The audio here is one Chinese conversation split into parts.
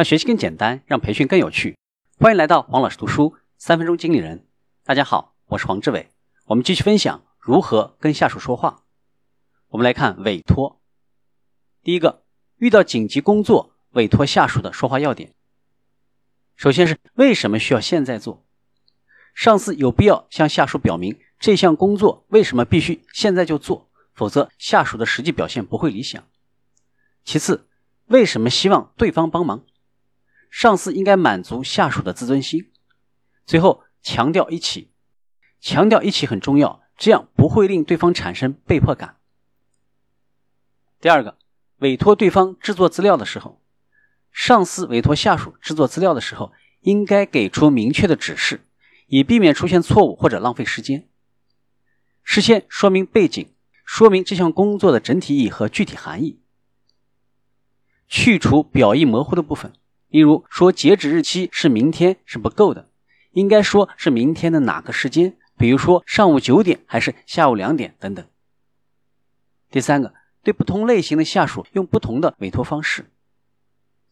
让学习更简单，让培训更有趣。欢迎来到黄老师读书三分钟经理人。大家好，我是黄志伟。我们继续分享如何跟下属说话。我们来看委托。第一个，遇到紧急工作委托下属的说话要点。首先是为什么需要现在做？上司有必要向下属表明这项工作为什么必须现在就做，否则下属的实际表现不会理想。其次，为什么希望对方帮忙？上司应该满足下属的自尊心。最后，强调一起，强调一起很重要，这样不会令对方产生被迫感。第二个，委托对方制作资料的时候，上司委托下属制作资料的时候，应该给出明确的指示。以避免出现错误或者浪费时间，事先说明背景，说明这项工作的整体意义和具体含义，去除表意模糊的部分。例如说截止日期是明天是不够的，应该说是明天的哪个时间，比如说上午九点还是下午两点等等。第三个，对不同类型的下属用不同的委托方式。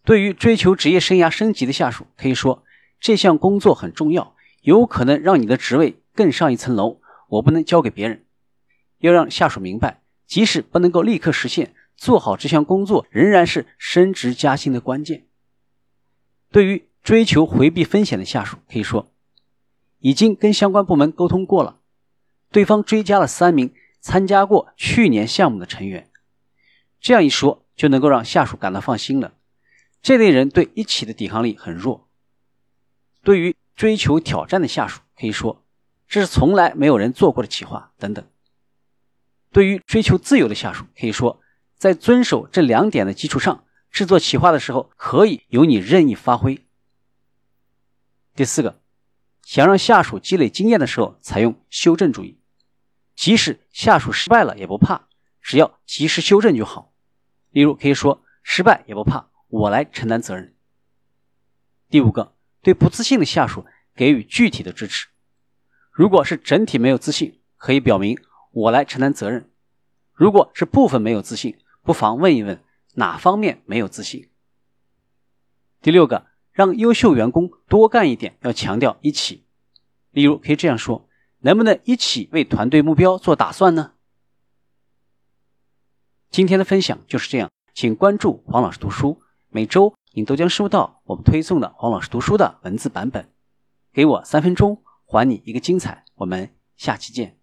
对于追求职业生涯升级的下属，可以说这项工作很重要。有可能让你的职位更上一层楼，我不能交给别人。要让下属明白，即使不能够立刻实现，做好这项工作仍然是升职加薪的关键。对于追求回避风险的下属，可以说已经跟相关部门沟通过了，对方追加了三名参加过去年项目的成员。这样一说，就能够让下属感到放心了。这类人对一起的抵抗力很弱。对于追求挑战的下属可以说，这是从来没有人做过的企划等等。对于追求自由的下属可以说，在遵守这两点的基础上，制作企划的时候可以由你任意发挥。第四个，想让下属积累经验的时候，采用修正主义，即使下属失败了也不怕，只要及时修正就好。例如可以说，失败也不怕，我来承担责任。第五个。对不自信的下属给予具体的支持。如果是整体没有自信，可以表明我来承担责任；如果是部分没有自信，不妨问一问哪方面没有自信。第六个，让优秀员工多干一点，要强调一起。例如可以这样说：能不能一起为团队目标做打算呢？今天的分享就是这样，请关注黄老师读书，每周。你都将收到我们推送的黄老师读书的文字版本。给我三分钟，还你一个精彩。我们下期见。